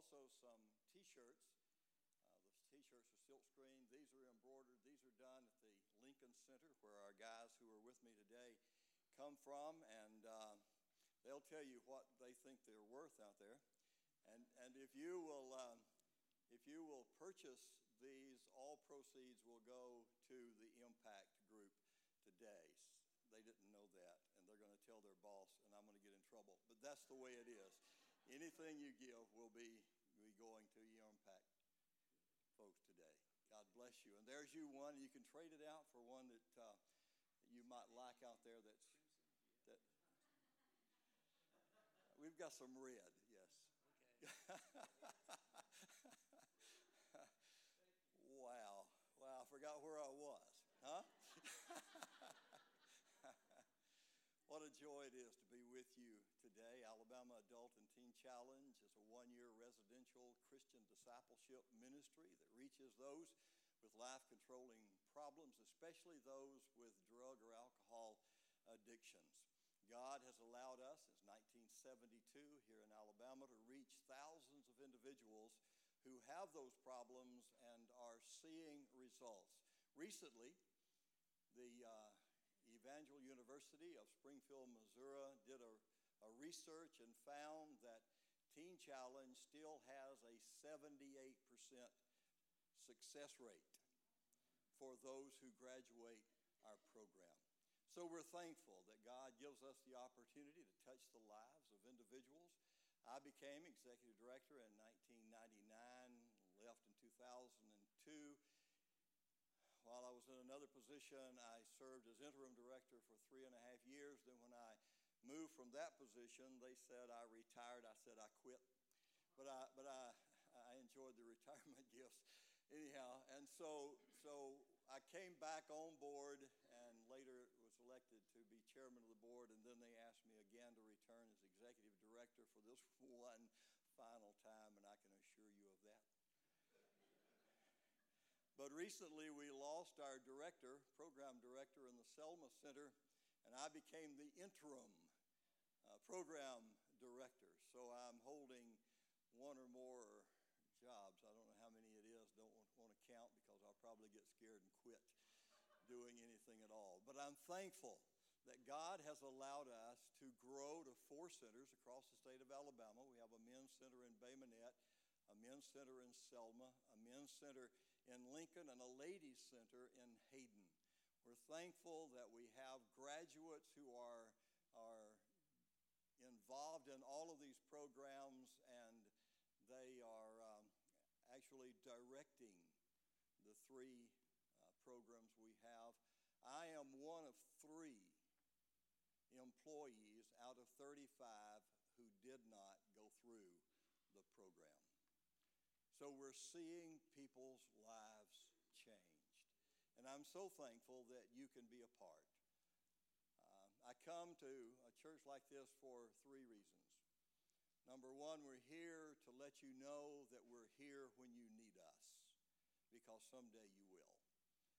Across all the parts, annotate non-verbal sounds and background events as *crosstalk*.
also some T-shirts. Uh, the T-shirts are silk screen. These are embroidered. These are done at the Lincoln Center, where our guys who are with me today come from, and uh, they'll tell you what they think they're worth out there. And and if you will. Um, if you will purchase these, all proceeds will go to the Impact Group today. They didn't know that, and they're going to tell their boss, and I'm going to get in trouble. But that's the way it is. Anything you give will be, be going to your Impact folks today. God bless you. And there's you one. You can trade it out for one that, uh, you might like out there. That's that. We've got some red. Yes. *laughs* wow. Wow, I forgot where I was. Huh? *laughs* what a joy it is to be with you today. Alabama Adult and Teen Challenge is a one year residential Christian discipleship ministry that reaches those with life controlling problems, especially those with drug or alcohol addictions. God has allowed us since 1972 here in Alabama to reach thousands of individuals who have those problems and are seeing results. Recently, the uh, Evangel University of Springfield, Missouri did a, a research and found that Teen Challenge still has a 78% success rate for those who graduate our program. So we're thankful that God gives us the opportunity to touch the lives of individuals. I became executive director in 1999, left in 2002. While I was in another position, I served as interim director for three and a half years. Then, when I moved from that position, they said I retired. I said I quit. But I, but I, I enjoyed the *laughs* retirement gifts anyhow. And so, so I came back on board and later was elected to be chairman of the board, and then they asked me again to return as executive director for this *laughs* one final time, and I can assure you of that. but recently we lost our director, program director in the Selma Center, and I became the interim program director. So I'm holding one or more jobs. I don't know how many it is, don't want to count because I'll probably get scared and quit doing anything at all. But I'm thankful that God has allowed us to grow to four centers across the state of Alabama. We have a men's center in Bay Minette, a men's center in Selma, a men's center in Lincoln, and a ladies' center in Hayden. We're thankful that we have graduates who are, are involved in all of these programs and they are um, actually directing the three uh, programs we have. I am one of three employees out of 35 who did not go through the program. So we're seeing people's lives changed. And I'm so thankful that you can be a part. I come to a church like this for three reasons. Number one, we're here to let you know that we're here when you need us, because someday you will.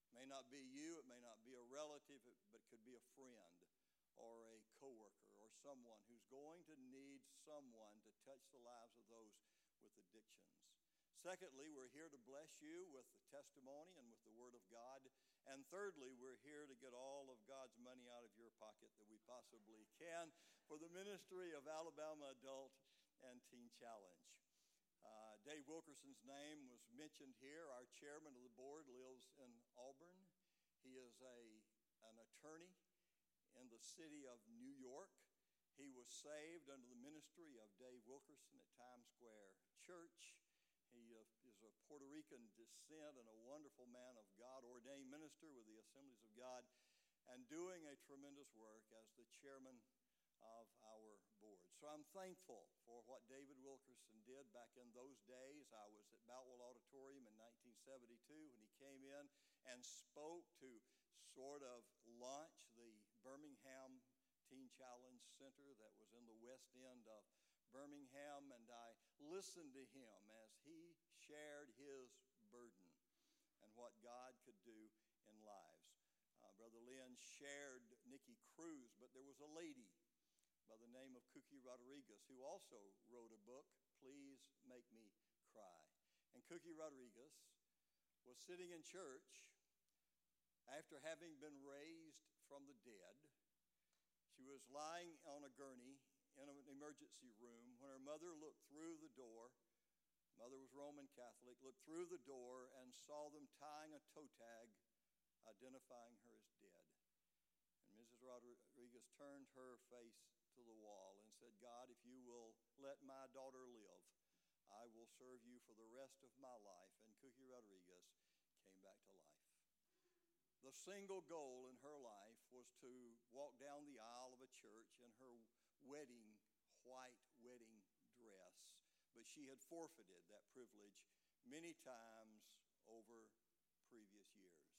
It may not be you, it may not be a relative, but it could be a friend or a coworker or someone who's going to need someone to touch the lives of those with addictions. Secondly, we're here to bless you with the testimony and with the Word of God. And thirdly, we're here to get all of God's money out of your pocket that we possibly can for the ministry of Alabama Adult and Teen Challenge. Uh, Dave Wilkerson's name was mentioned here. Our chairman of the board lives in Auburn. He is a, an attorney in the city of New York. He was saved under the ministry of Dave Wilkerson at Times Square Church. He is of Puerto Rican descent and a wonderful man of God, ordained minister with the Assemblies of God, and doing a tremendous work as the chairman of our board. So I'm thankful for what David Wilkerson did back in those days. I was at Boutwell Auditorium in 1972 when he came in and spoke to sort of launch the Birmingham Teen Challenge Center that was in the west end of Birmingham, and I listened to him as he shared his burden and what God could do in lives. Uh, Brother Lynn shared Nicky Cruz, but there was a lady by the name of Cookie Rodriguez who also wrote a book, please make me cry. And Cookie Rodriguez was sitting in church after having been raised from the dead. She was lying on a gurney in an emergency room when her mother looked through the door. Mother was Roman Catholic, looked through the door and saw them tying a toe tag identifying her as dead. And Mrs. Rodriguez turned her face to the wall and said, God, if you will let my daughter live, I will serve you for the rest of my life. And Cookie Rodriguez came back to life. The single goal in her life was to walk down the aisle of a church in her wedding, white wedding dress. But she had forfeited that privilege many times over previous years.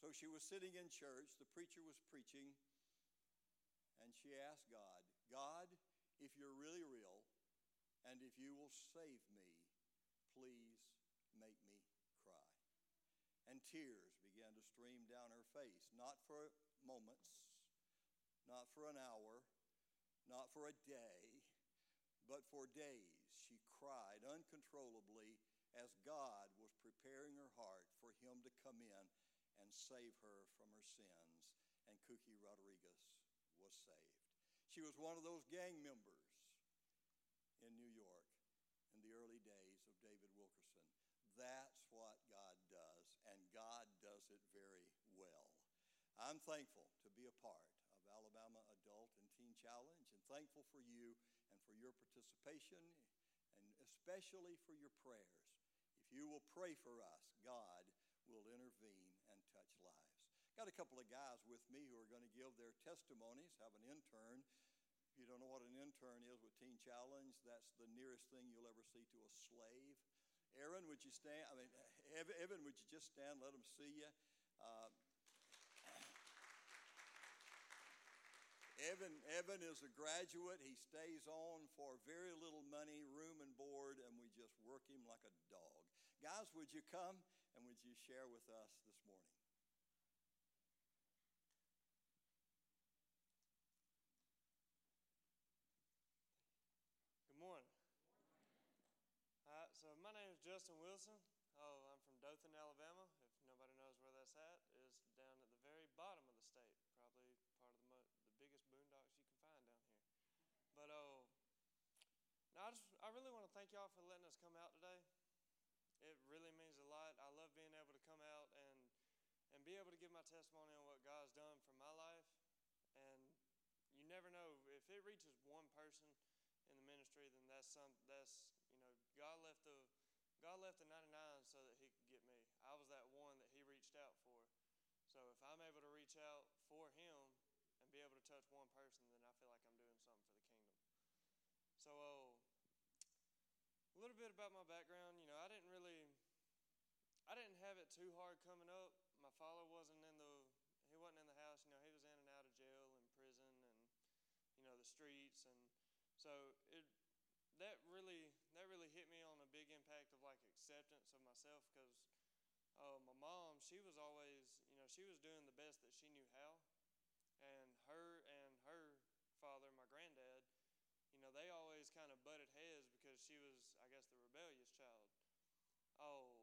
So she was sitting in church, the preacher was preaching, and she asked God, God, if you're really real, and if you will save me, please make me cry. And tears began to stream down her face, not for moments, not for an hour, not for a day, but for days. She cried uncontrollably as God was preparing her heart for Him to come in and save her from her sins. And Cookie Rodriguez was saved. She was one of those gang members in New York in the early days of David Wilkerson. That's what God does, and God does it very well. I'm thankful to be a part of Alabama Adult and Teen Challenge, and thankful for you and for your participation, and especially for your prayers. If you will pray for us, God will intervene and touch lives. Got a couple of guys with me who are going to give their testimonies, have an intern if you don't know what an intern is with Teen Challenge, that's the nearest thing you'll ever see to a slave. Aaron, would you stand? I mean, Evan, would you just stand? Let them see you. Uh, Evan, Evan is a graduate. He stays on for very little money, room and board, and we just work him like a dog. Guys, would you come and would you share with us this morning? Good morning. Uh so my name is Justin Wilson. Oh, I'm from Dothan, Alabama. If nobody knows where that's at, is down at the very bottom of the state, probably part of the mo- the biggest boondocks you can find down here. But oh, now I just I really want to thank y'all for letting us come out today. It really means a lot. I love being able to come out and and be able to give my testimony on what God's done for my life. And you never know if it reaches one person in the ministry, then that's some that's you know God left the God left the 99 so that He could get me. I was that one that He reached out for. So if I'm able to reach out for Him and be able to touch one person, then I feel like I'm doing something for the kingdom. So uh, bit about my background. You know, I didn't really I didn't have it too hard coming up. My father wasn't in the he wasn't in the house. You know, he was in and out of jail and prison and you know the streets and so it that really that really hit me on a big impact of like acceptance of myself because uh, my mom she was always you know she was doing the best that she knew how and her and her father my granddad you know they always kind of butted heads because she was i guess the rebellious child oh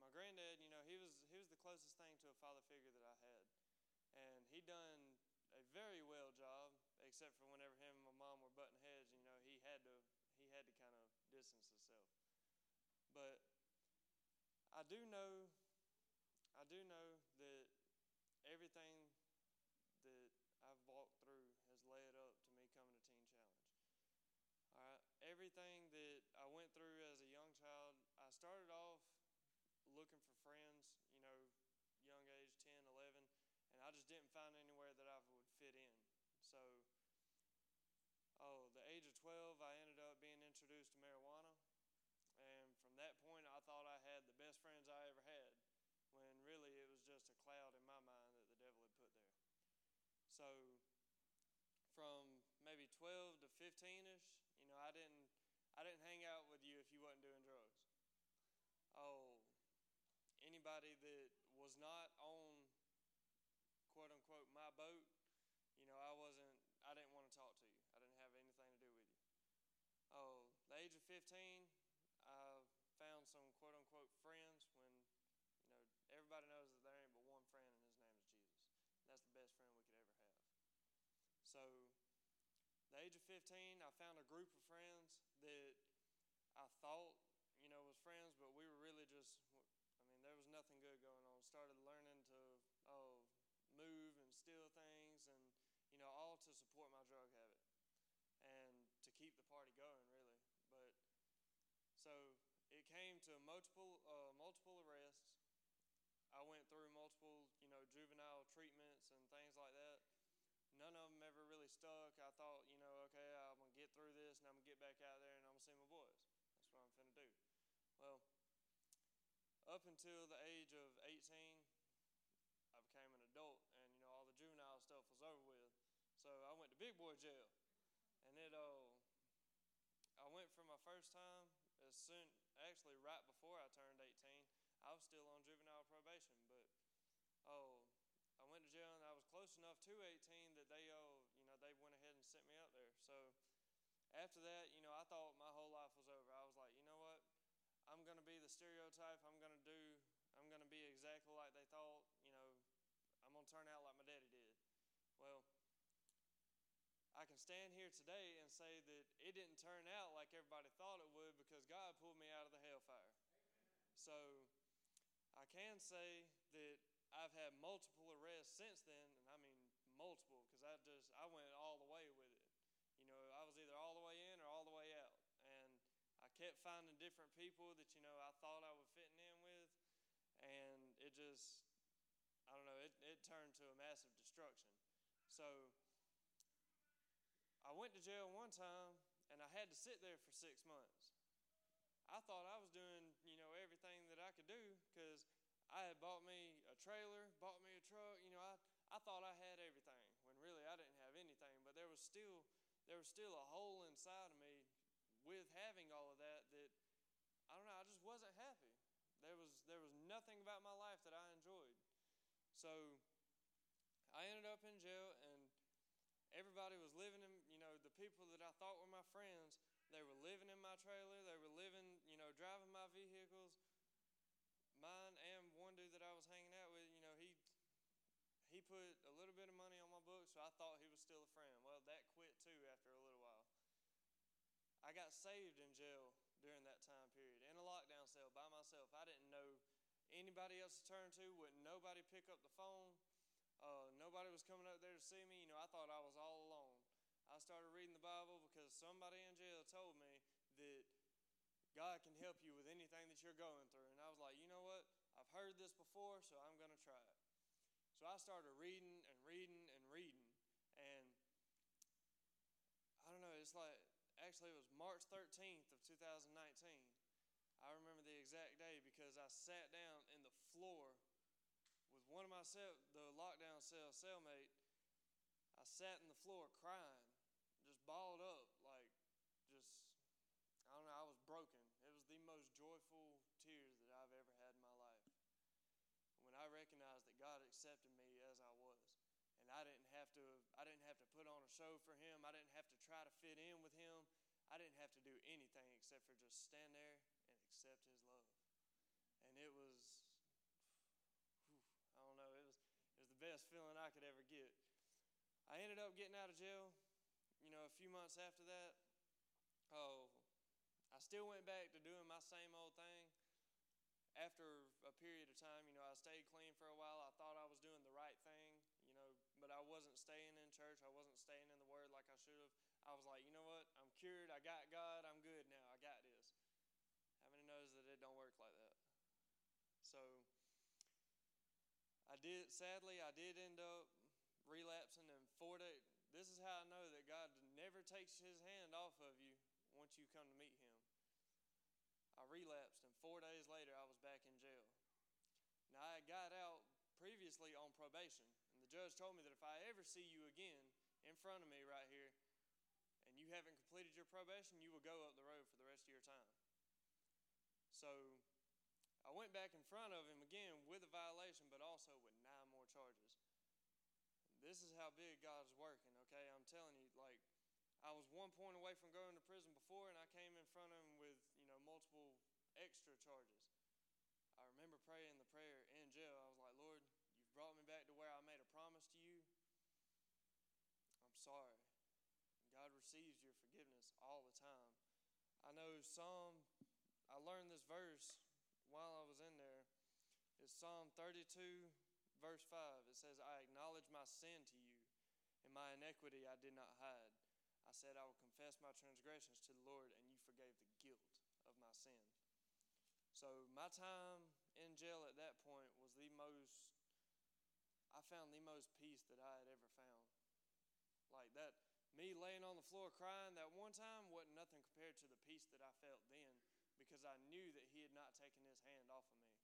my granddad you know he was he was the closest thing to a father figure that i had and he done a very well job except for whenever him and my mom were butting heads, you know, he had to he had to kind of distance himself. But I do know I do know that everything that I've walked through has led up to me coming to Teen Challenge. All right, everything that I went through as a young child, I started off looking for friends, you know, young age 10, 11, and I just didn't find anywhere that I would fit in. So oh, the age of 12, I ended up being introduced to marijuana. And from that point, I thought I had the best friends I ever had, when really it was just a cloud in my mind that the devil had put there. So from maybe 12 to 15 ish, you know, I didn't, I didn't hang out with you if you wasn't doing drugs. Oh, anybody that was not on quote unquote my boat, you know, I wasn't I didn't want to talk to you. I didn't have anything to do with you. Oh, I found some quote unquote friends when, you know, everybody knows that there ain't but one friend, and his name is Jesus. That's the best friend we could ever have. So, the age of 15, I found a group of friends that I thought, you know, was friends, but we were really just, I mean, there was nothing good going on. Started learning to, oh, move and steal things and, you know, all to support my drug habit and to keep the party going, really. But so it came to multiple uh, multiple arrests. I went through multiple, you know, juvenile treatments and things like that. None of them ever really stuck. I thought, you know, okay, I'm gonna get through this and I'm gonna get back out there and I'm gonna see my boys. That's what I'm gonna do. Well, up until the age of 18, I became an adult, and you know all the juvenile stuff was over with. So I went to big boy jail, and it uh, I went for my first time as soon, actually right before I turned 18. I was still on juvenile probation, but oh, I went to jail and I was close enough to 18 that they oh, you know, they went ahead and sent me up there. So after that, you know, I thought my whole life was over. I was like, you know what? I'm going to be the stereotype. I'm going to do, I'm going to be exactly like they thought. You know, I'm going to turn out like my daddy did. Well, I can stand here today and say that it didn't turn out like everybody thought it would because God pulled me out of the hellfire. So I can say that I've had multiple arrests since then, and I mean multiple because I just I went all the way with it. You know, I was either all the way in or all the way out, and I kept finding different people that you know I thought I was fitting in with, and it just I don't know it, it turned to a massive destruction. So I went to jail one time and I had to sit there for six months. I thought I was doing, you know, everything that I could do because I had bought me a trailer, bought me a truck. You know, I, I thought I had everything when really I didn't have anything. But there was still there was still a hole inside of me with having all of that that I don't know. I just wasn't happy. There was there was nothing about my life that I enjoyed. So I ended up in jail and everybody was living in, you know, the people that I thought were my friends, they were living in my trailer, they were living, you know, driving my vehicles. Mine and one dude that I was hanging out with, you know, he he put a little bit of money on my book, so I thought he was still a friend. Well, that quit too after a little while. I got saved in jail during that time period in a lockdown cell by myself. I didn't know anybody else to turn to, wouldn't nobody pick up the phone. Uh, nobody was coming up there to see me. You know, I thought I was all alone. I started reading the Bible because somebody in jail told me that God can help you with anything that you're going through. And I was like, you know what? I've heard this before, so I'm going to try it. So I started reading and reading and reading. And I don't know, it's like, actually, it was March 13th of 2019. I remember the exact day because I sat down in the floor with one of my cell, the lockdown cell cellmate, I sat in the floor crying, just balled up, like just I don't know, I was broken. It was the most joyful tears that I've ever had in my life. When I recognized that God accepted me as I was. And I didn't have to I didn't have to put on a show for him. I didn't have to try to fit in with him. I didn't have to do anything except for just stand there and accept his love. And it was whew, I don't know, it was, it was the best feeling I could ever get. I ended up getting out of jail, you know, a few months after that. Oh, I still went back to doing my same old thing. After a period of time, you know, I stayed clean for a while. I thought I was doing the right thing, you know, but I wasn't staying in church. I wasn't staying in the Word like I should have. I was like, you know what? I'm cured. I got God. I'm good now. I got this. Many knows that it don't work like that? So I did, sadly, I did end up relapsing in four days. This is how I know that God never takes his hand off of you once you come to meet him. I relapsed, and four days later, I was back in jail. Now, I got out previously on probation, and the judge told me that if I ever see you again in front of me right here, and haven't completed your probation, you will go up the road for the rest of your time. So I went back in front of him again with a violation, but also with nine more charges. This is how big God is working, okay? I'm telling you, like, I was one point away from going to prison before, and I came in front of him with, you know, multiple extra charges. I remember praying the prayer in jail. I was like, Lord, you've brought me back to where I made a promise to you. I'm sorry. Receives your forgiveness all the time. I know Psalm, I learned this verse while I was in there. It's Psalm 32, verse 5. It says, I acknowledge my sin to you, and my iniquity I did not hide. I said, I will confess my transgressions to the Lord, and you forgave the guilt of my sin. So, my time in jail at that point was the most, I found the most peace that I had ever found. Like that, me laying on the floor crying that one time wasn't nothing compared to the peace that I felt then because I knew that He had not taken His hand off of me.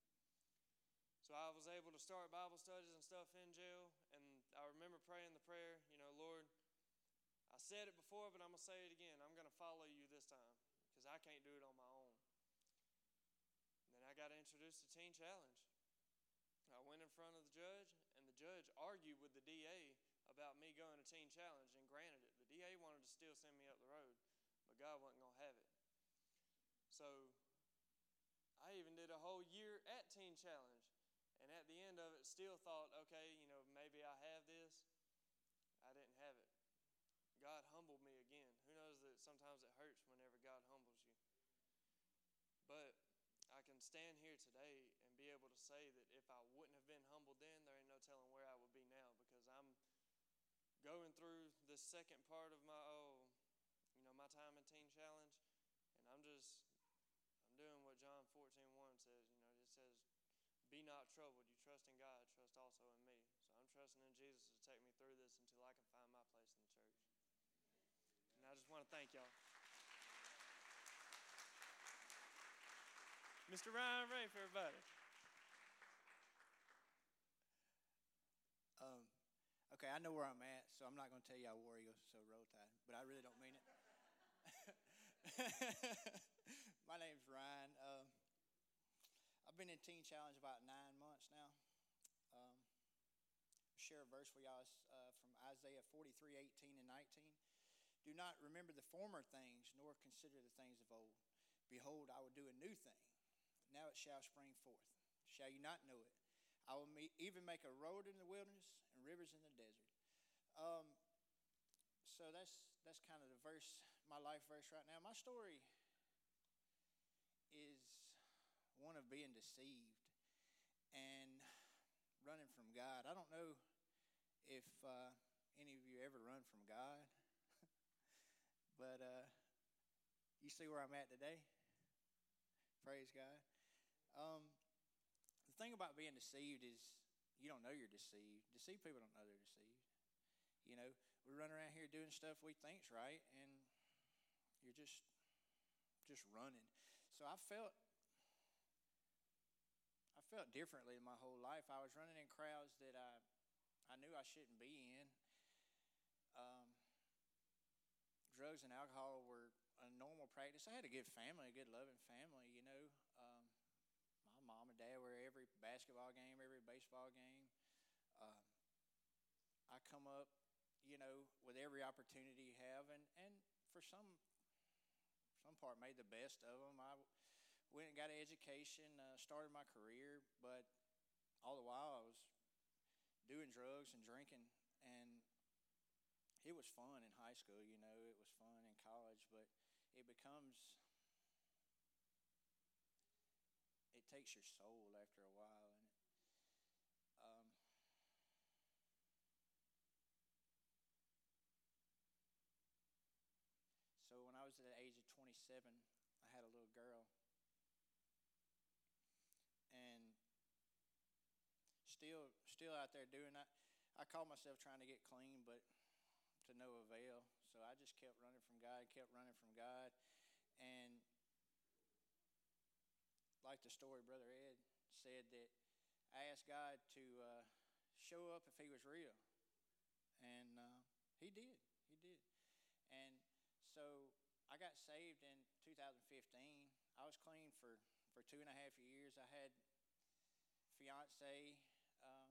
So I was able to start Bible studies and stuff in jail, and I remember praying the prayer, you know, Lord, I said it before, but I'm going to say it again. I'm going to follow you this time because I can't do it on my own. And then I got introduced to Teen Challenge. I went in front of the judge, and the judge argued with the DA about me going to Teen Challenge and granted it. DA wanted to still send me up the road, but God wasn't going to have it. So I even did a whole year at Teen Challenge. And at the end of it, still thought, okay, you know, maybe I have this. I didn't have it. God humbled me again. Who knows that sometimes it hurts whenever God humbles you. But I can stand here today and be able to say that if I wouldn't have been humbled then, there ain't no telling where I would be now because I'm going through this second part of my oh, you know, my time in Teen Challenge, and I'm just I'm doing what John 14:1 says. You know, it says, "Be not troubled. You trust in God. Trust also in me." So I'm trusting in Jesus to take me through this until I can find my place in the church. And I just want to thank y'all. Mr. Ryan Ray for everybody. Um, okay, I know where I'm at, so I'm not going to tell you I wore you so roll tide, but I really don't mean it. *laughs* My name's Ryan. Um, I've been in Teen Challenge about nine months now. Um, share a verse for y'all uh, from Isaiah 43, 18 and 19. Do not remember the former things, nor consider the things of old. Behold, I will do a new thing. Now it shall spring forth. Shall you not know it? I will even make a road in the wilderness and rivers in the desert. Um, so that's that's kind of the verse, my life verse right now. My story is one of being deceived and running from God. I don't know if uh, any of you ever run from God, *laughs* but uh, you see where I'm at today. Praise God. Um, thing about being deceived is you don't know you're deceived. Deceived people don't know they're deceived. You know, we run around here doing stuff we think's right, and you're just just running. So I felt I felt differently in my whole life. I was running in crowds that I I knew I shouldn't be in. Um, drugs and alcohol were a normal practice. I had a good family, a good loving family. You know, um, my mom and dad were basketball game, every baseball game. Uh, I come up you know, with every opportunity you have, and, and for some some part made the best of them. I went and got an education, uh, started my career, but all the while I was doing drugs and drinking, and it was fun in high school. You know, it was fun in college, but it becomes it takes your soul after a and um, So when I was at the age of 27, I had a little girl. And still still out there doing that. I called myself trying to get clean, but to no avail. So I just kept running from God, kept running from God. And like the story Brother Ed said, that I asked God to uh, show up if He was real. And uh, He did. He did. And so I got saved in 2015. I was clean for, for two and a half years. I had fiance, um,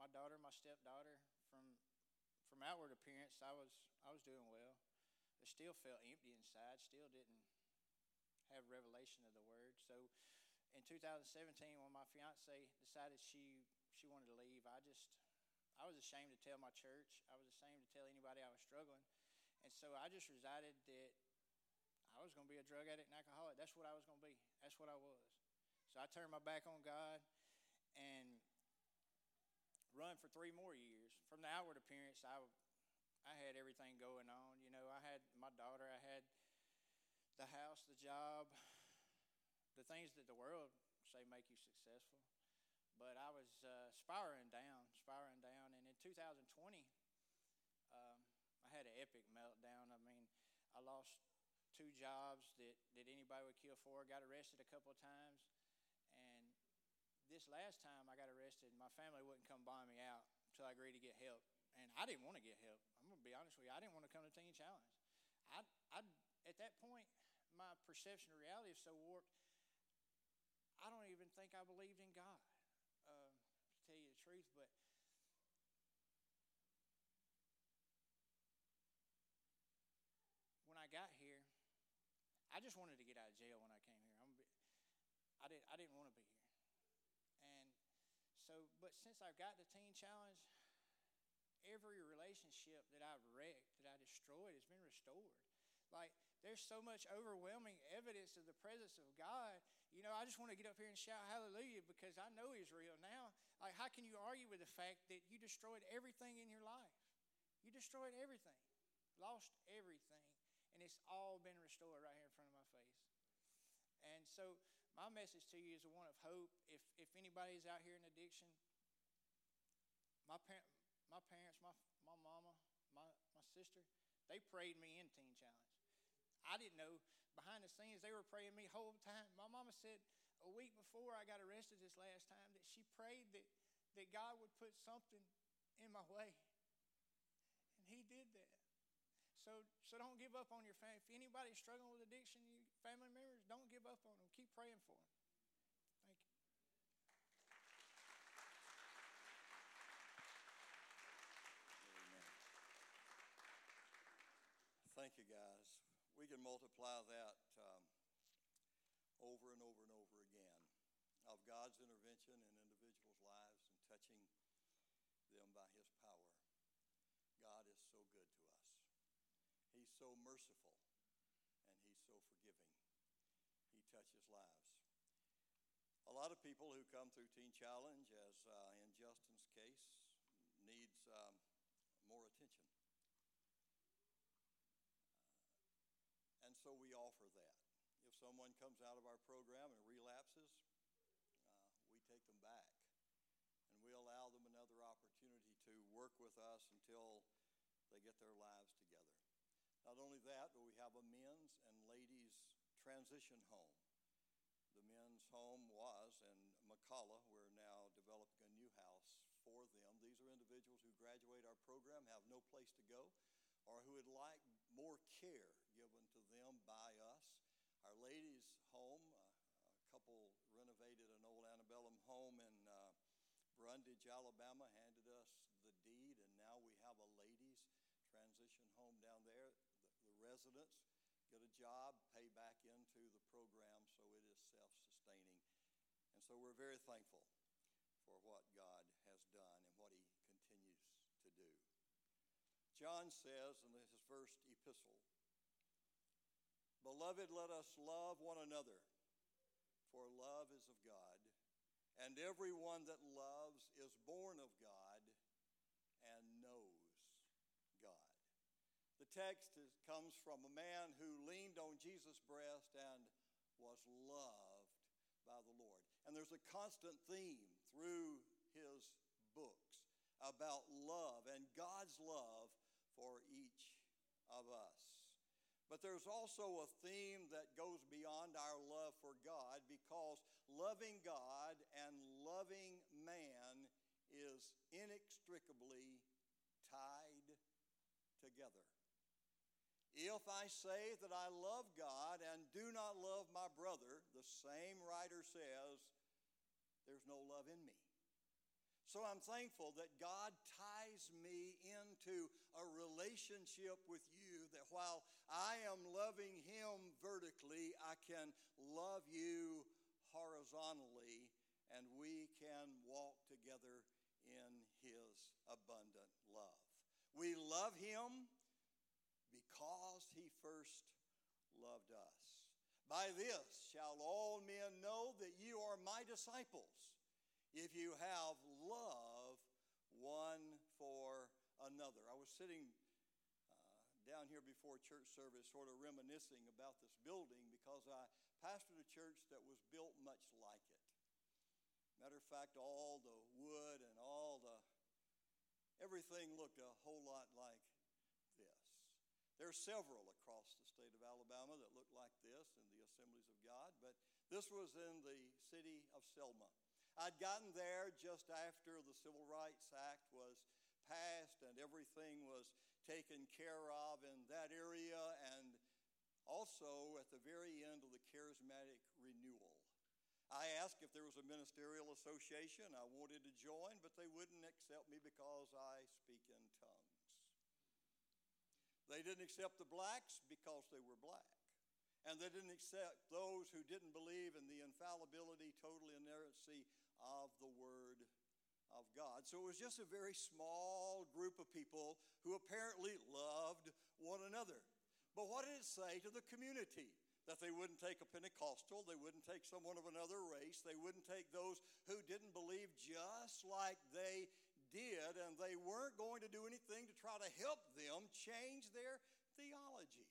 my daughter, my stepdaughter. From from outward appearance, I was I was doing well. but still felt empty inside, still didn't have revelation of the word. So in 2017, when my fiance decided she she wanted to leave, I just I was ashamed to tell my church. I was ashamed to tell anybody I was struggling, and so I just decided that I was going to be a drug addict and alcoholic. That's what I was going to be. That's what I was. So I turned my back on God and run for three more years. From the outward appearance, I I had everything going on. You know, I had my daughter, I had the house, the job, the things that the world say make you successful. But I was uh, spiraling down, spiraling down. And in 2020, um, I had an epic meltdown. I mean, I lost two jobs that, that anybody would kill for, got arrested a couple of times. And this last time I got arrested, my family wouldn't come buy me out until I agreed to get help. And I didn't want to get help. I'm going to be honest with you. I didn't want to come to Teen Challenge. I, I, at that point, my perception of reality is so warped. I don't even think I believed in God, uh, to tell you the truth. But when I got here, I just wanted to get out of jail when I came here. I'm, I didn't. I didn't want to be here. And so, but since I've got the Teen Challenge, every relationship that I've wrecked, that I destroyed, has been restored. Like, there's so much overwhelming evidence of the presence of God. You know, I just want to get up here and shout hallelujah because I know He's real now. Like, how can you argue with the fact that you destroyed everything in your life? You destroyed everything, lost everything, and it's all been restored right here in front of my face. And so, my message to you is one of hope. If, if anybody's out here in addiction, my, par- my parents, my, my mama, my, my sister, they prayed me in Teen Challenge. I didn't know behind the scenes they were praying me whole time. My mama said a week before I got arrested this last time that she prayed that, that God would put something in my way. And he did that. So, so don't give up on your family. If anybody's struggling with addiction, you family members, don't give up on them. Keep praying for them. Thank you. Thank you, guys. We can multiply that um, over and over and over again of God's intervention in individuals' lives and touching them by His power. God is so good to us. He's so merciful and He's so forgiving. He touches lives. A lot of people who come through Teen Challenge, as uh, in Justin's case, needs um, more attention. And so we offer that. If someone comes out of our program and relapses, uh, we take them back. And we allow them another opportunity to work with us until they get their lives. Not only that, but we have a men's and ladies' transition home. The men's home was in McCalla. We're now developing a new house for them. These are individuals who graduate our program, have no place to go, or who would like more care given to them by us. Our ladies' home, uh, a couple renovated an old antebellum home in uh, Brundidge, Alabama, handed us the deed, and now we have a ladies' transition home down there. The, the residents get a job, pay back into the program, so it is self sustaining. And so we're very thankful for what God has done and what He continues to do. John says in his first epistle, Beloved, let us love one another, for love is of God, and everyone that loves is born of God and knows God. The text is, comes from a man who leaned on Jesus' breast and was loved by the Lord. And there's a constant theme through his books about love and God's love for each of us. But there's also a theme that goes beyond our love for God because loving God and loving man is inextricably tied together. If I say that I love God and do not love my brother, the same writer says, there's no love in me. So I'm thankful that God ties me into a relationship with you, that while I am loving Him vertically, I can love you horizontally, and we can walk together in His abundant love. We love Him because He first loved us. By this shall all men know that you are my disciples, if you have love one for another. I was sitting uh, down here before church service, sort of reminiscing about this building because I pastored a church that was built much like it. Matter of fact, all the wood and all the everything looked a whole lot like. There are several across the state of Alabama that look like this in the assemblies of God, but this was in the city of Selma. I'd gotten there just after the Civil Rights Act was passed and everything was taken care of in that area, and also at the very end of the charismatic renewal. I asked if there was a ministerial association. I wanted to join, but they wouldn't accept me because I speak in tongues. They didn't accept the blacks because they were black. And they didn't accept those who didn't believe in the infallibility, total inerrancy of the Word of God. So it was just a very small group of people who apparently loved one another. But what did it say to the community? That they wouldn't take a Pentecostal, they wouldn't take someone of another race, they wouldn't take those who didn't believe just like they did, and they weren't going to do anything to try to help them change their theology.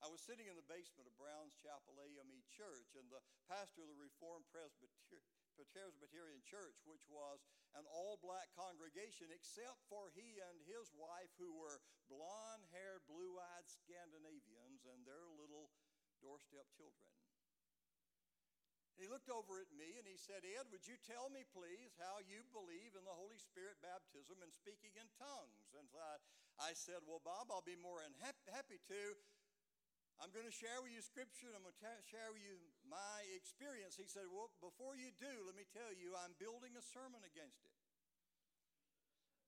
I was sitting in the basement of Brown's Chapel AME Church, and the pastor of the Reformed Presbyterian Church, which was an all black congregation, except for he and his wife, who were blonde haired, blue eyed Scandinavians and their little doorstep children. He looked over at me and he said, Ed, would you tell me, please, how you believe in the Holy Spirit baptism and speaking in tongues? And I, I said, Well, Bob, I'll be more than happy to. I'm going to share with you scripture and I'm going to share with you my experience. He said, Well, before you do, let me tell you, I'm building a sermon against it.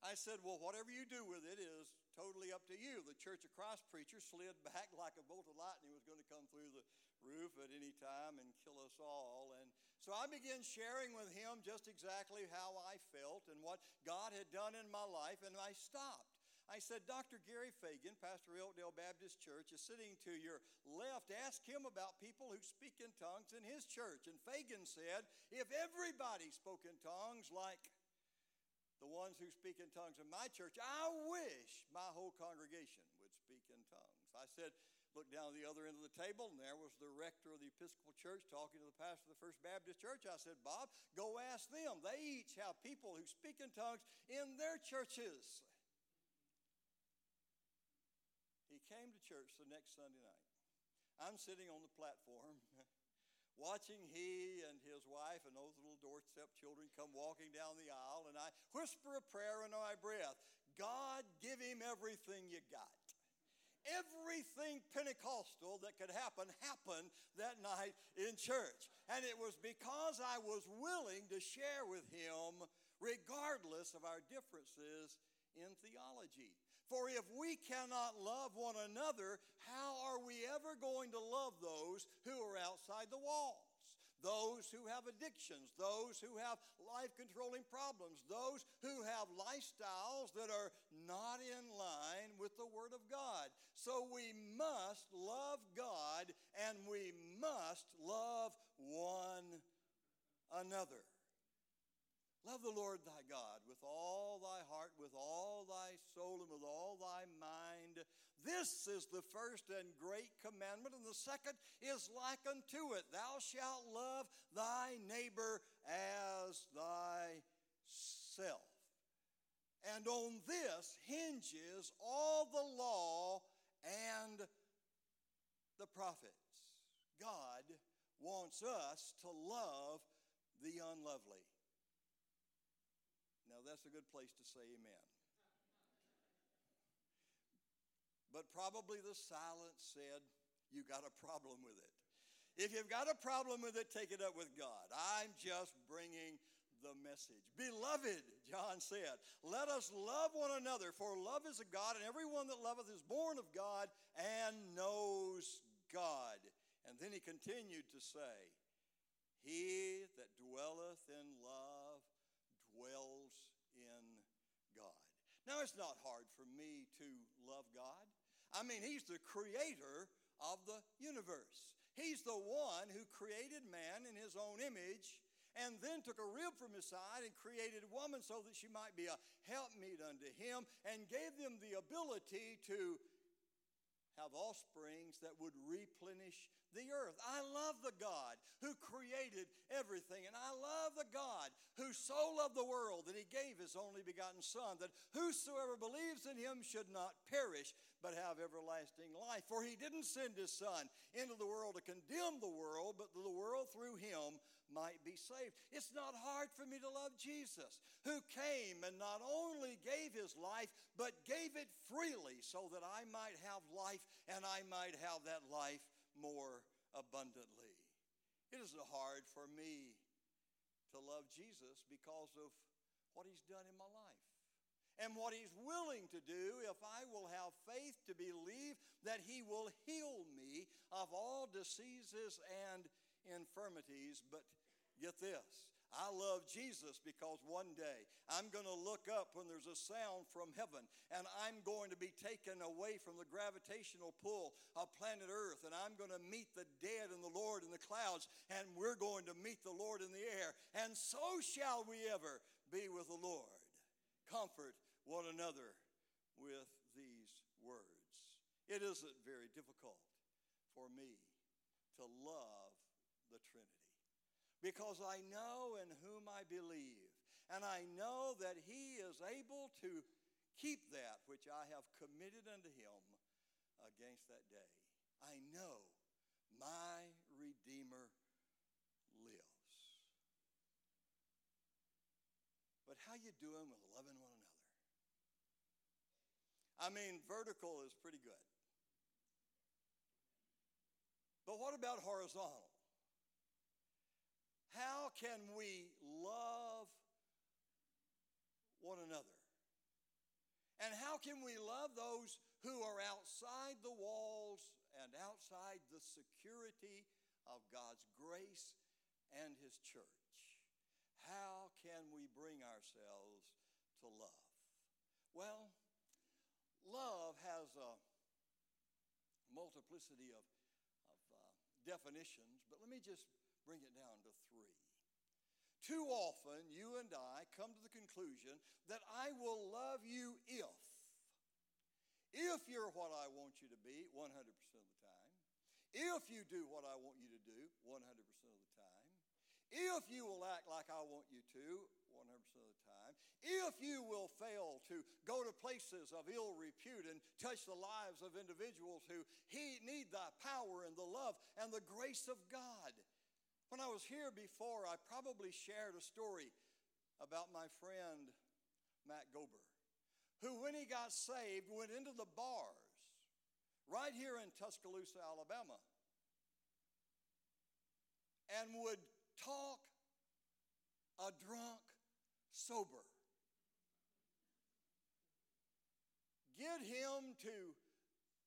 I said, Well, whatever you do with it is totally up to you. The Church of Christ preacher slid back like a bolt of lightning He was going to come through the roof at any time and kill us all. And so I began sharing with him just exactly how I felt and what God had done in my life, and I stopped. I said, Dr. Gary Fagan, pastor of Oakdale Baptist Church, is sitting to your left. Ask him about people who speak in tongues in his church. And Fagan said, if everybody spoke in tongues like the ones who speak in tongues in my church, I wish my whole congregation would speak in tongues. I said, looked down the other end of the table, and there was the rector of the Episcopal Church talking to the pastor of the First Baptist Church. I said, Bob, go ask them. They each have people who speak in tongues in their churches. He came to church the next Sunday night. I'm sitting on the platform. *laughs* watching he and his wife and those little doorstep children come walking down the aisle, and I whisper a prayer under my breath God, give him everything you got. Everything Pentecostal that could happen happened that night in church. And it was because I was willing to share with him, regardless of our differences in theology. For if we cannot love one another, how are we ever going to love those who are outside the walls? Those who have addictions, those who have life controlling problems, those who have lifestyles that are not in line with the Word of God. So we must love God and we must love one another. Love the Lord thy God with all thy heart, with all thy soul, and with all thy mind. This is the first and great commandment, and the second is like unto it Thou shalt love thy neighbor as thyself. And on this hinges all the law and the prophets. God wants us to love the unlovely. Now, that's a good place to say amen. But probably the silence said, You got a problem with it. If you've got a problem with it, take it up with God. I'm just bringing the message. Beloved, John said, let us love one another, for love is of God, and everyone that loveth is born of God and knows God. And then he continued to say, He that dwelleth in love dwells in God. Now, it's not hard for me to love God. I mean, He's the creator of the universe. He's the one who created man in his own image and then took a rib from his side and created woman so that she might be a helpmeet unto him and gave them the ability to have offsprings that would replenish the earth. I love the God who created everything, and I love the God who so loved the world that he gave his only begotten Son, that whosoever believes in him should not perish, but have everlasting life. For he didn't send his Son into the world to condemn the world, but the world through him might be saved. It's not hard for me to love Jesus, who came and not only gave his life, but gave it freely so that I might have life and I might have that life more abundantly. It isn't hard for me to love Jesus because of what he's done in my life and what he's willing to do if I will have faith to believe that he will heal me of all diseases and infirmities. But get this I love Jesus because one day I'm going to look up when there's a sound from heaven and I'm going to be taken away from the gravitational pull of planet Earth and I'm going to meet the dead and the Lord in the clouds and we're going to meet the Lord in the air. And so shall we ever be with the Lord. Comfort one another with these words. It isn't very difficult for me to love the Trinity because I know in whom I believe, and I know that He is able to keep that which I have committed unto Him against that day. I know my Redeemer lives. But how you doing with loving one another? I mean, vertical is pretty good. But what about horizontal? How can we love one another? And how can we love those who are outside the walls and outside the security of God's grace and His church? How can we bring ourselves to love? Well, love has a multiplicity of, of uh, definitions, but let me just bring it down to three. Too often, you and I come to the conclusion that I will love you if. If you're what I want you to be 100% of the time. If you do what I want you to do 100% of the time. If you will act like I want you to 100% of the time. If you will fail to go to places of ill repute and touch the lives of individuals who need the power and the love and the grace of God. When I was here before, I probably shared a story about my friend Mac Gober, who, when he got saved, went into the bars right here in Tuscaloosa, Alabama, and would talk a drunk sober. Get him to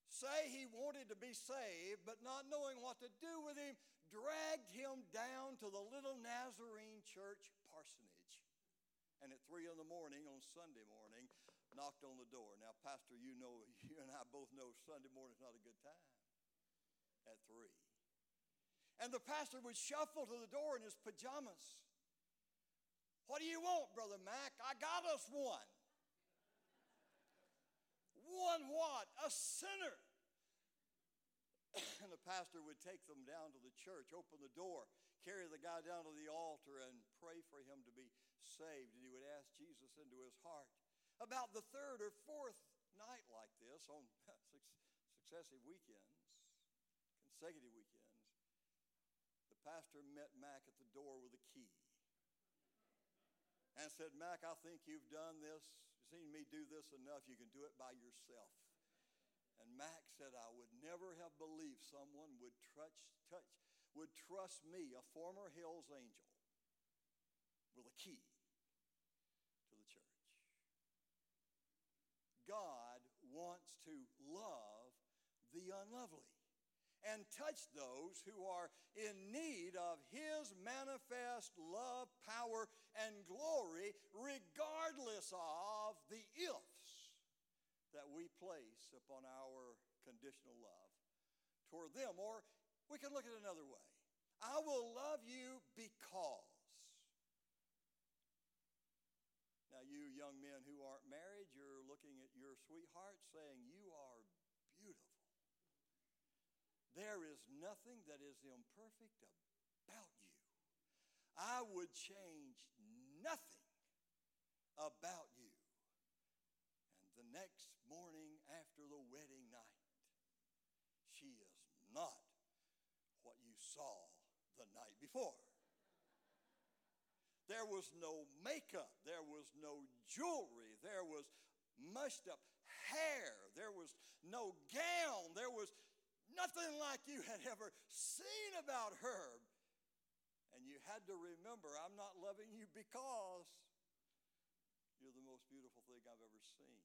say he wanted to be saved, but not knowing what to do with him, dragged him down to the little Nazarene church parsonage. And at three in the morning on Sunday morning, knocked on the door. Now, Pastor, you know, *laughs* you and I both know Sunday morning is not a good time at three. And the pastor would shuffle to the door in his pajamas. What do you want, Brother Mac? I got us one. One what? A sinner. and the pastor would take them down to the church, open the door, carry the guy down to the altar, and pray for him to be saved. And he would ask Jesus into his heart. About the third or fourth night like this, on *laughs* successive weekends, consecutive weekends, the pastor met Mac at the door with a key and said, Mac, I think you've done this, You've seen me do this enough, you can do it by yourself. And Max said, I would never have believed someone would, touch, touch, would trust me, a former Hell's angel, with a key to the church. God wants to love the unlovely and touch those who are in need of His manifest love, power, and glory, regardless of the ifs that we place upon our conditional love toward them. Or we can look at it another way I will love you because. Now, you young men who aren't married, you're looking at your sweetheart saying, You are. There is nothing that is imperfect about you. I would change nothing about you. And the next morning after the wedding night, she is not what you saw the night before. There was no makeup, there was no jewelry, there was mushed up hair, there was no gown, there was nothing like you had ever seen about her. And you had to remember, I'm not loving you because you're the most beautiful thing I've ever seen.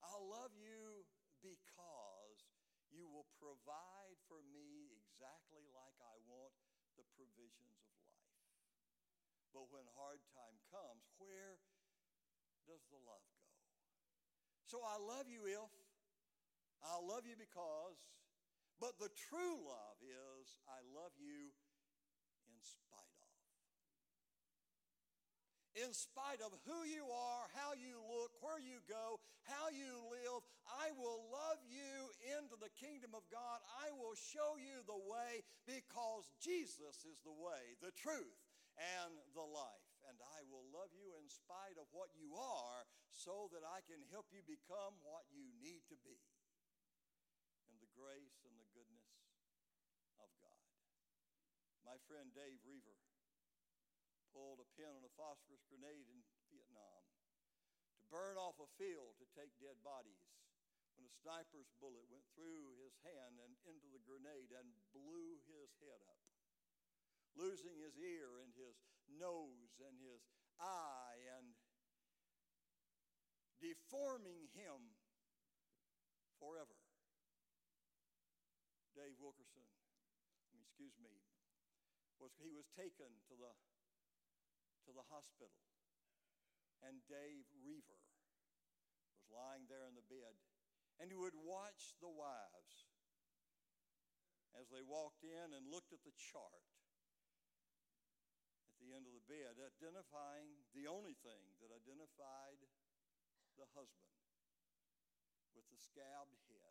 I'll love you because you will provide for me exactly like I want the provisions of life. But when hard time comes, where does the love go? So I love you if I'll love you because, but the true love is I love you in spite of. In spite of who you are, how you look, where you go, how you live, I will love you into the kingdom of God. I will show you the way because Jesus is the way, the truth, and the life. And I will love you in spite of what you are so that I can help you become what you need to be grace and the goodness of God. My friend Dave Roever pulled a pin on a phosphorus grenade in Vietnam to burn off a field to take dead bodies when a sniper's bullet went through his hand and into the grenade and blew his head up, losing his ear and his nose and his eye and deforming him forever. Dave Wilkerson, I mean, excuse me, was he was taken to the to the hospital, and Dave Roever was lying there in the bed, and he would watch the wives as they walked in and looked at the chart at the end of the bed, identifying the only thing that identified the husband with the scabbed head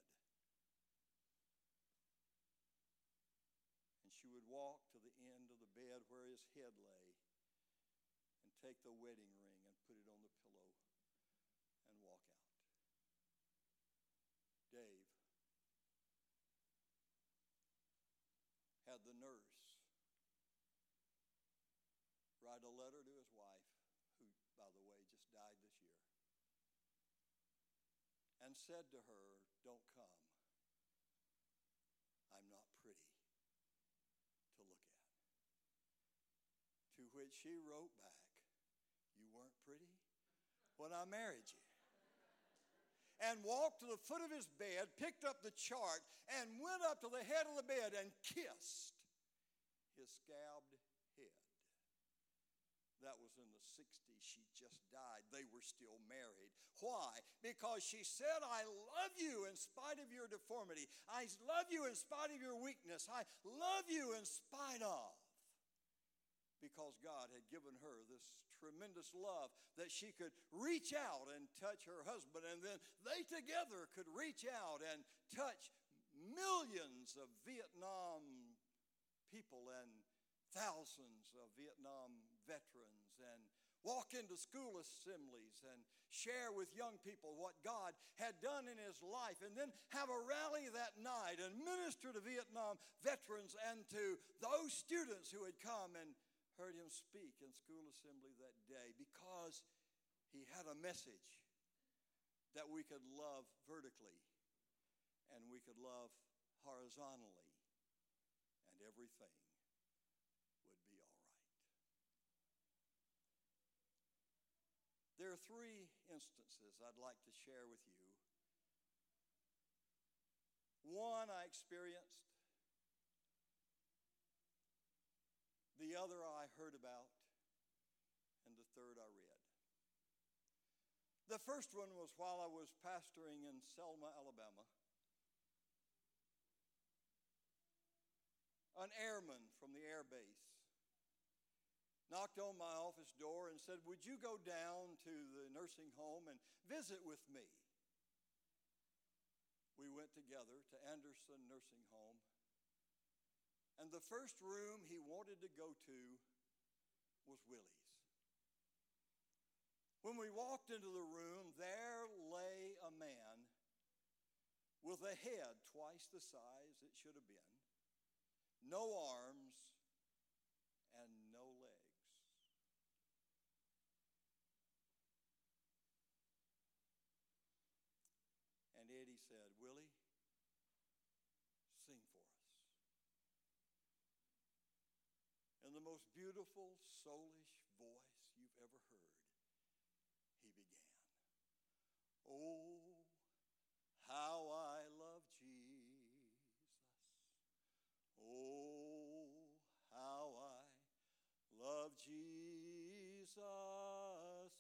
she would walk to the end of the bed where his head lay and take the wedding ring and put it on the pillow and walk out. Dave had the nurse write a letter to his wife, who, by the way, just died this year, and said to her, Don't come. I'm not pretty. To which she wrote back, You weren't pretty when I married you. And walked to the foot of his bed, picked up the chart, and went up to the head of the bed and kissed his scabbed head. That was in the 60s. She just died. They were still married. Why? Because she said, I love you in spite of your deformity. I love you in spite of your weakness. I love you in spite of because God had given her this tremendous love that she could reach out and touch her husband, and then they together could reach out and touch millions of Vietnam people and thousands of Vietnam veterans and walk into school assemblies and share with young people what God had done in his life, and then have a rally that night and minister to Vietnam veterans and to those students who had come and heard him speak in school assembly that day because he had a message that we could love vertically and we could love horizontally and everything would be all right. There are three instances I'd like to share with you. One I experienced, the other I heard about, and the third I read. The first one was while I was pastoring in Selma, Alabama. An airman from the air base knocked on my office door and said, Would you go down to the nursing home and visit with me? We went together to Anderson Nursing Home. And the first room he wanted to go to was Willie's. When we walked into the room, there lay a man with a head twice the size it should have been, no arms, and no legs. And Eddie said, Willie, sing for us. In the most beautiful, soulish voice you've ever heard he began. Oh, how I love Jesus. Oh, how I love Jesus.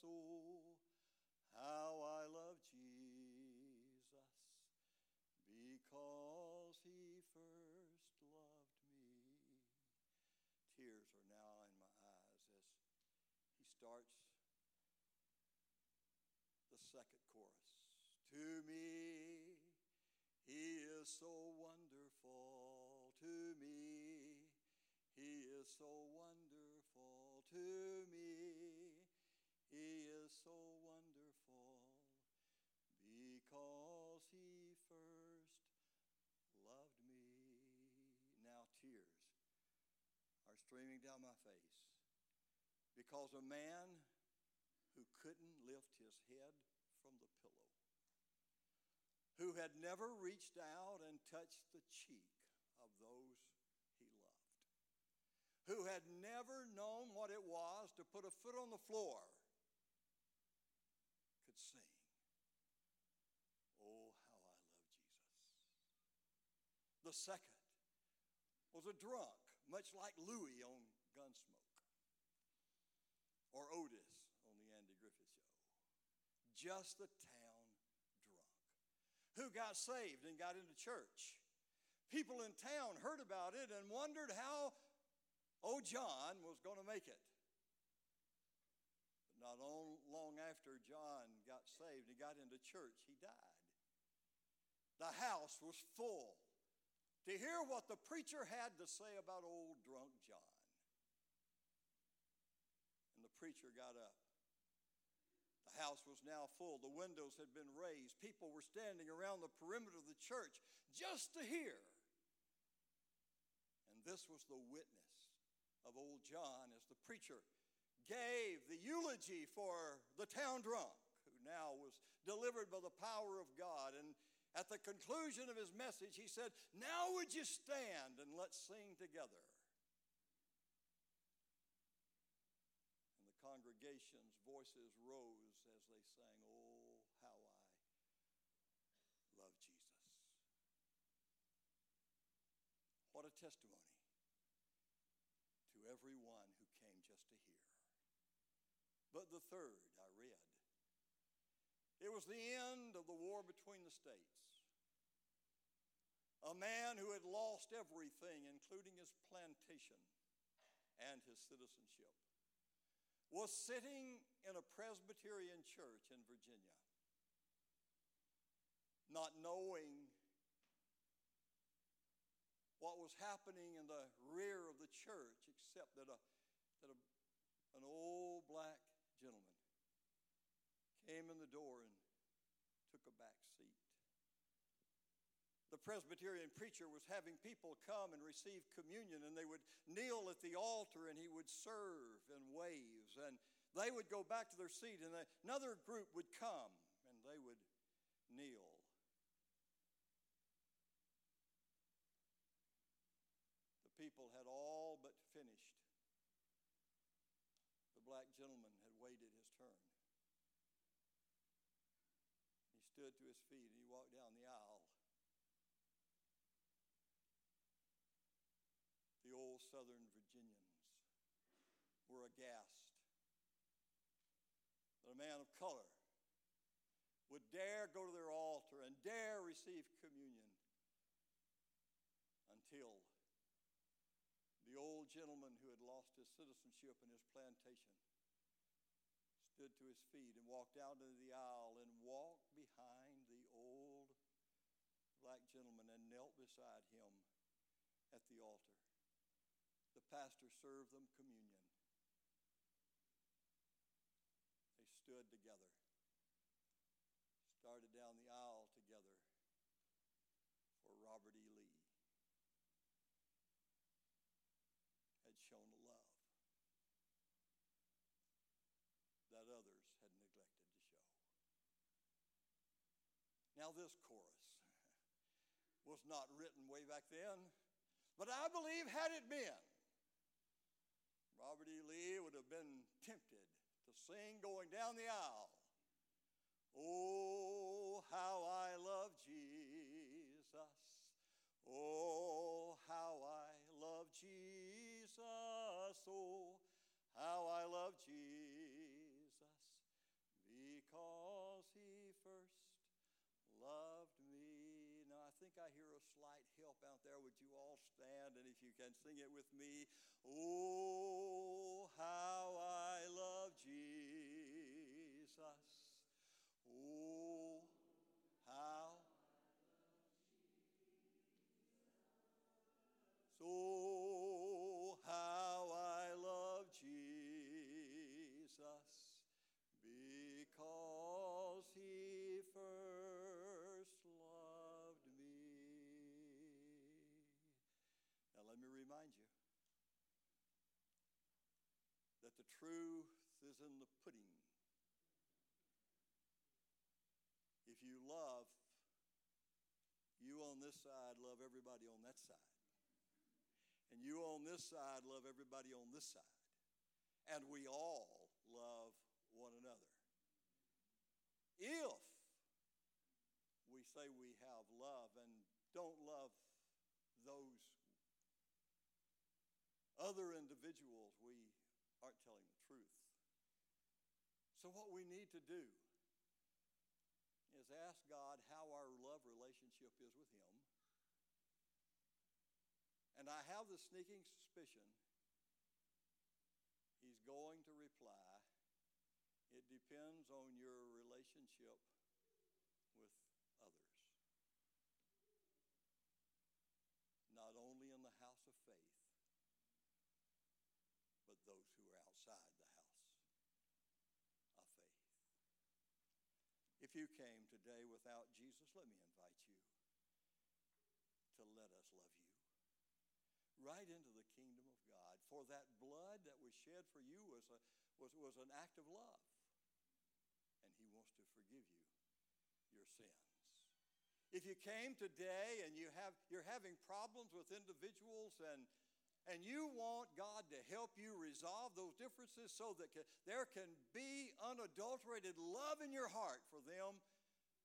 Oh, how I starts the second chorus. To me, He is so wonderful. To me, He is so wonderful. To me, He is so wonderful because He first loved me. Now, tears are streaming down my face because a man who couldn't lift his head from the pillow who had never reached out and touched the cheek of those he loved, who had never known what it was to put a foot on the floor, could sing, Oh, how I love Jesus. The second was a drunk, much like Louis on Gunsmoke, or Otis on The Andy Griffith Show. Just the town drunk. who got saved and got into church. People in town heard about it and wondered how old John was going to make it. But not long after John got saved and got into church, he died. The house was full to hear what the preacher had to say about old drunk John. Preacher got up the house was now full. The windows had been raised. People were standing around the perimeter of the church just to hear. And this was the witness of old John as the preacher gave the eulogy for the town drunk, who now was delivered by the power of God. And at the conclusion of his message, he said, Now would you stand and let's sing together. Voices rose as they sang, Oh, how I love Jesus. What a testimony to everyone who came just to hear. But the third I read. It was the end of the war between the states. A man who had lost everything, including his plantation and his citizenship was sitting in a Presbyterian church in Virginia, not knowing what was happening in the rear of the church, except that, a, that a, an old black gentleman came in the door and took a back seat the Presbyterian preacher was having people come and receive communion, and they would kneel at the altar and he would serve in waves. And they would go back to their seat, and another group would come and they would kneel. The people had all but finished. The black gentleman had waited his turn. He stood to his feet and he walked down the aisle. The old Southern Virginians were aghast that a man of color would dare go to their altar and dare receive communion until the old gentleman who had lost his citizenship and his plantation stood to his feet and walked out into the aisle and walked behind the old black gentleman and knelt beside him at the altar. Pastor served them communion. They stood together, started down the aisle together for Robert E. Lee. Had shown love that others had neglected to show. Now, this chorus *laughs* was not written way back then, but I believe had it been, Robert E. Lee would have been tempted to sing going down the aisle. Oh, how I love Jesus. Oh, how I love Jesus. Oh, how I love Jesus. Because he first loved me. Now, I think I hear a slight help out there. Would you all stand? And if you can sing it with me. Oh, truth is in the pudding. If you love, you on this side love everybody on that side. And you on this side love everybody on this side. And we all love one another. If we say we have love and don't love those other individuals, we aren't telling the. So, what we need to do is ask God how our love relationship is with Him. And I have the sneaking suspicion He's going to reply, It depends on your relationship with others. Not only in the house of faith, but those who are outside the house of faith. If you came today without Jesus, let me invite you to let us love you right into the kingdom of God. For that blood that was shed for you was, a, was, was an act of love. And He wants to forgive you your sins. If you came today and you have, you're having problems with individuals and, and you want God to help you resolve those differences so that can, there can be unadulterated love in your heart for them,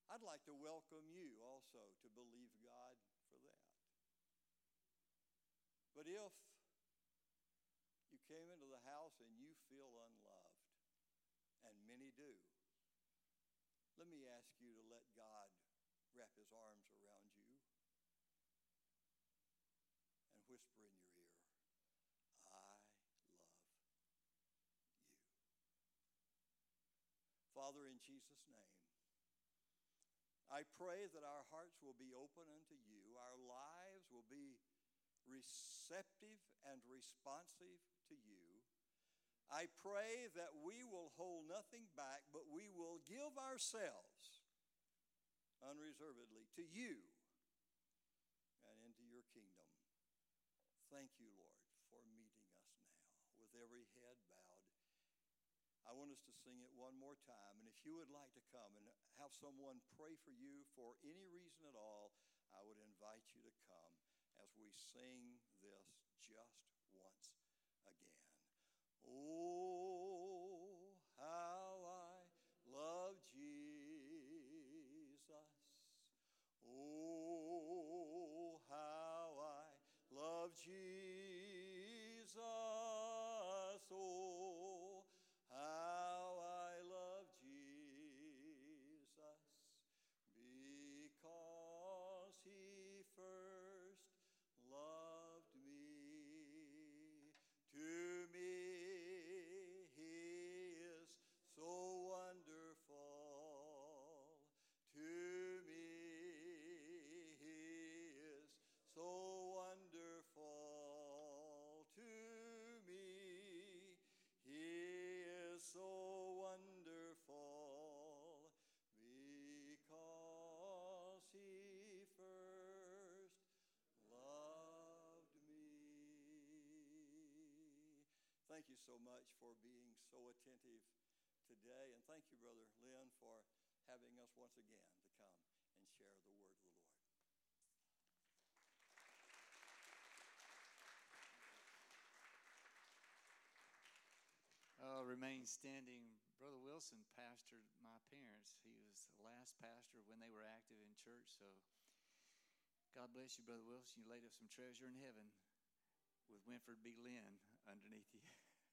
I'd like to welcome you also to believe God for that. But if you came into the house and you feel unloved, and many do, let me ask you to let God wrap his arms around you and whisper in your ear, I love you. Father, in Jesus' name, I pray that our hearts will be open unto you, our lives will be receptive and responsive to you. I pray that we will hold nothing back, but we will give ourselves unreservedly to you and into your kingdom. Thank you, I want us to sing it one more time. And if you would like to come and have someone pray for you for any reason at all, I would invite you to come as we sing this just once again. Oh, how I love Jesus. Oh, how I love Jesus. Thank you so much for being so attentive today. And thank you, Brother Lynn, for having us once again to come and share the word of the Lord. Uh, remain standing. Brother Wilson pastored my parents. He was the last pastor when they were active in church. So God bless you, Brother Wilson. You laid up some treasure in heaven with Winford B. Lynn underneath you. *laughs*